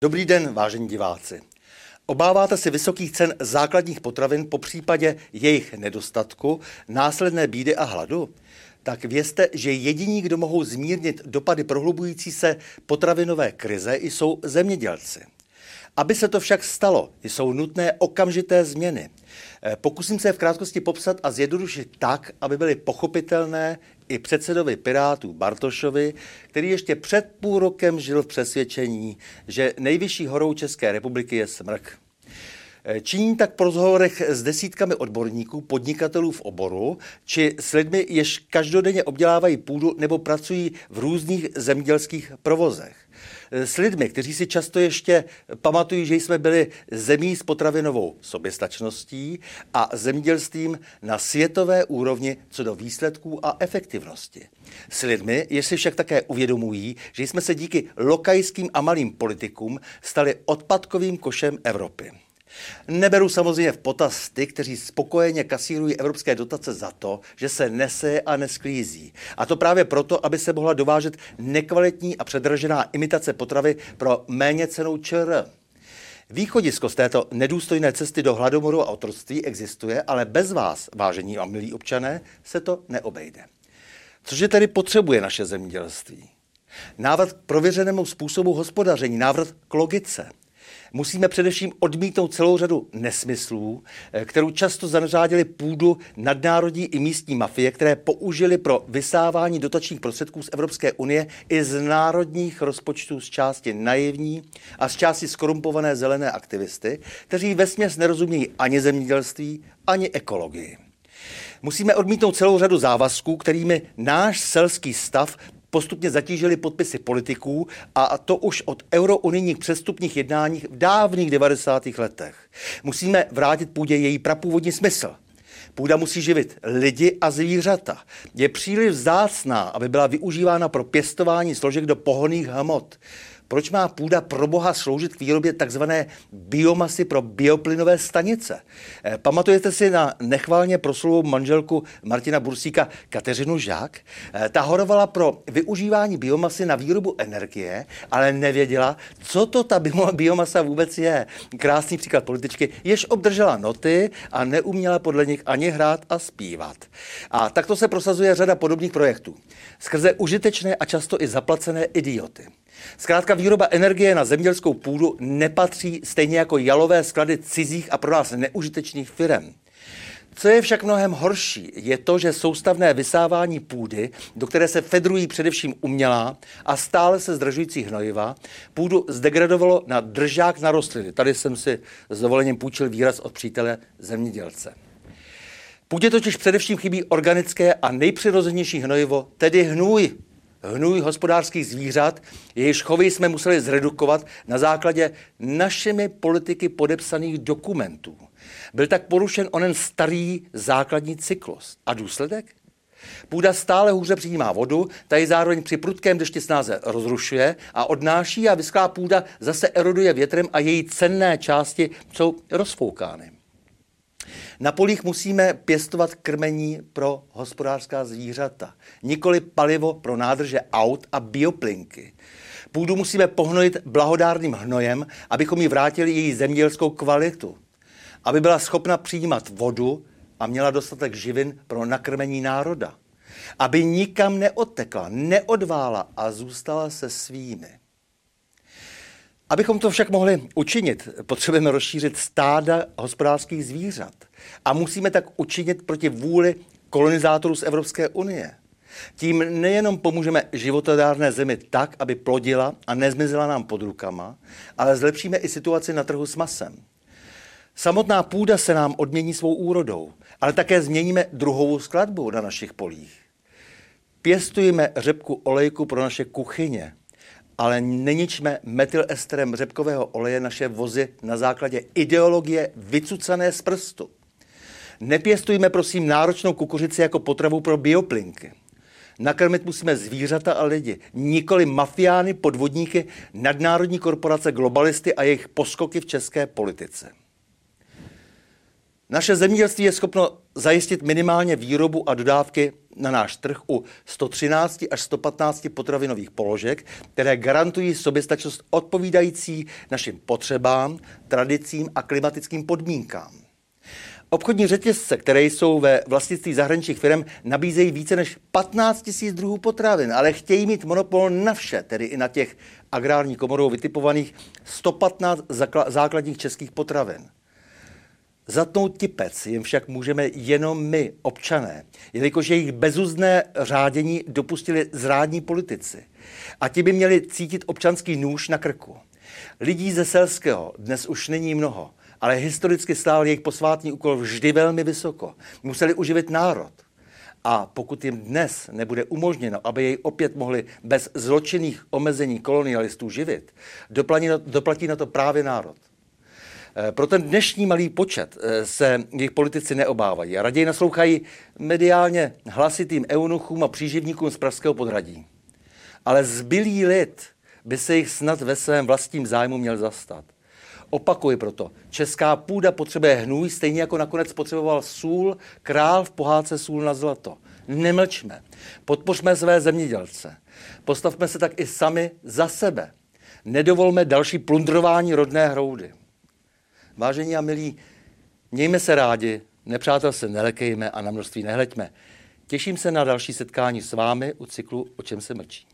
Dobrý den, vážení diváci. Obáváte se vysokých cen základních potravin po případě jejich nedostatku, následné bídy a hladu? Tak vězte, že jediní, kdo mohou zmírnit dopady prohlubující se potravinové krize, jsou zemědělci. Aby se to však stalo, jsou nutné okamžité změny. Eh, pokusím se v krátkosti popsat a zjednodušit tak, aby byly pochopitelné i předsedovi Pirátů Bartošovi, který ještě před půl rokem žil v přesvědčení, že nejvyšší horou České republiky je smrk. Eh, činí tak po rozhovorech s desítkami odborníků, podnikatelů v oboru, či s lidmi, jež každodenně obdělávají půdu nebo pracují v různých zemědělských provozech. Eh, s lidmi, kteří si často ještě pamatují, že jsme byli zemí s potravinovou soběstačností a zemědělstvím na světové úrovni co do výsledků a efektivnosti. S lidmi, jež si však také uvědomují, že jsme se díky lokajským a malým politikům stali odpadkovým košem Evropy. Neberu samozřejmě v potaz ty, kteří spokojeně kasírují evropské dotace za to, že se nese a nesklízí. A to právě proto, aby se mohla dovážet nekvalitní a předražená imitace potravy pro méně cenou ČR. Východisko z této nedůstojné cesty do hladomoru a otroctví existuje, ale bez vás, vážení a milí občané, se to neobejde. Cože tedy potřebuje naše zemědělství? Návrat k prověřenému způsobu hospodaření, návrat k logice – musíme především odmítnout celou řadu nesmyslů, eh, kterou často zařádili půdu nadnárodní i místní mafie, které použili pro vysávání dotačních prostředků z Evropské unie i z národních rozpočtů z části naivní a z části skorumpované zelené aktivisty, kteří vesměs nerozumějí ani zemědělství, ani ekologii. Musíme odmítnout celou řadu závazků, kterými náš selský stav postupně zatížili podpisy politiků a to už od eurounijních přestupních jednáních v dávných 90. letech. Musíme vrátit půdě její prapůvodní smysl. Půda musí živit lidi a zvířata. Je příliš vzácná, aby byla využívána pro pěstování složek do pohoných hmot. Proč má půda pro boha sloužit k výrobě takzvané biomasy pro bioplynové stanice? Eh, pamatujete si na nechválně proslulou manželku Martina Bursíka Kateřinu Žák? Eh, ta horovala pro využívání biomasy na výrobu energie, ale nevěděla, co to ta biomasa vůbec je. Krásný příklad političky, jež obdržela noty a neuměla podle nich ani hrát a zpívat. A takto se prosazuje řada podobných projektů. Skrze užitečné a často i zaplacené idioty. Zkrátka výroba energie na zemědělskou půdu nepatří stejně jako jalové sklady cizích a pro nás neužitečných firm. Co je však mnohem horší, je to, že soustavné vysávání půdy, do které se fedrují především umělá a stále se zdražující hnojiva, půdu zdegradovalo na držák na rostliny. Tady jsem si s dovolením půjčil výraz od přítele zemědělce. Půdě totiž především chybí organické a nejpřirozenější hnojivo, tedy hnůj hnůj hospodářských zvířat, jejichž chovy jsme museli zredukovat na základě našimi politiky podepsaných dokumentů. Byl tak porušen onen starý základní cyklus. A důsledek? Půda stále hůře přijímá vodu, ta ji zároveň při prudkém dešti snáze rozrušuje a odnáší a vysklá půda zase eroduje větrem a její cenné části jsou rozfoukány. Na polích musíme pěstovat krmení pro hospodářská zvířata, nikoli palivo pro nádrže aut a bioplinky. Půdu musíme pohnojit blahodárným hnojem, abychom jí vrátili její zemědělskou kvalitu. Aby byla schopna přijímat vodu a měla dostatek živin pro nakrmení národa. Aby nikam neodtekla, neodvála a zůstala se svými. Abychom to však mohli učinit, potřebujeme rozšířit stáda hospodářských zvířat. A musíme tak učinit proti vůli kolonizátorů z Evropské unie. Tím nejenom pomůžeme životodárné zemi tak, aby plodila a nezmizela nám pod rukama, ale zlepšíme i situaci na trhu s masem. Samotná půda se nám odmění svou úrodou, ale také změníme druhovou skladbu na našich polích. Pěstujeme řepku olejku pro naše kuchyně, ale neničme metylesterem řepkového oleje naše vozy na základě ideologie vycucané z prstu. Nepěstujme prosím náročnou kukuřici jako potravu pro bioplinky. Nakrmit musíme zvířata a lidi, nikoli mafiány, podvodníky, nadnárodní korporace, globalisty a jejich poskoky v české politice. Naše zemědělství je schopno zajistit minimálně výrobu a dodávky na náš trh u 113 až 115 potravinových položek, které garantují soběstačnost odpovídající našim potřebám, tradicím a klimatickým podmínkám. Obchodní řetězce, které jsou ve vlastnictví zahraničních firm, nabízejí více než 15 000 druhů potravin, ale chtějí mít monopol na vše, tedy i na těch agrární komorou vytipovaných 115 základních českých potravin. Zatnout tipec jim však můžeme jenom my, občané, jelikož jejich bezuzné řádění dopustili zrádní politici. A ti by měli cítit občanský nůž na krku. Lidí ze selského dnes už není mnoho, ale historicky stál jejich posvátný úkol vždy velmi vysoko. Museli uživit národ. A pokud jim dnes nebude umožněno, aby jej opět mohli bez zločinných omezení kolonialistů živit, doplatí na, doplatí na to právě národ. Eh, pro ten dnešní malý počet eh, se jejich politici neobávají a raději naslouchají mediálně hlasitým eunuchům a příživníkům z pražského podradí. Ale zbylý lid by se jich snad ve svém vlastním zájmu měl zastat. Opakuji proto, česká půda potřebuje hnůj, stejně jako nakonec potřeboval sůl, král v pohádce sůl na zlato. Nemlčme, podpořme své zemědělce. Postavme se tak i sami za sebe. Nedovolme další plundrování rodné hroudy. Vážení a milí, mějme se rádi, nepřátel se nelekejme a na množství nehleďme. Těším se na další setkání s vámi u cyklu O čem se mlčí.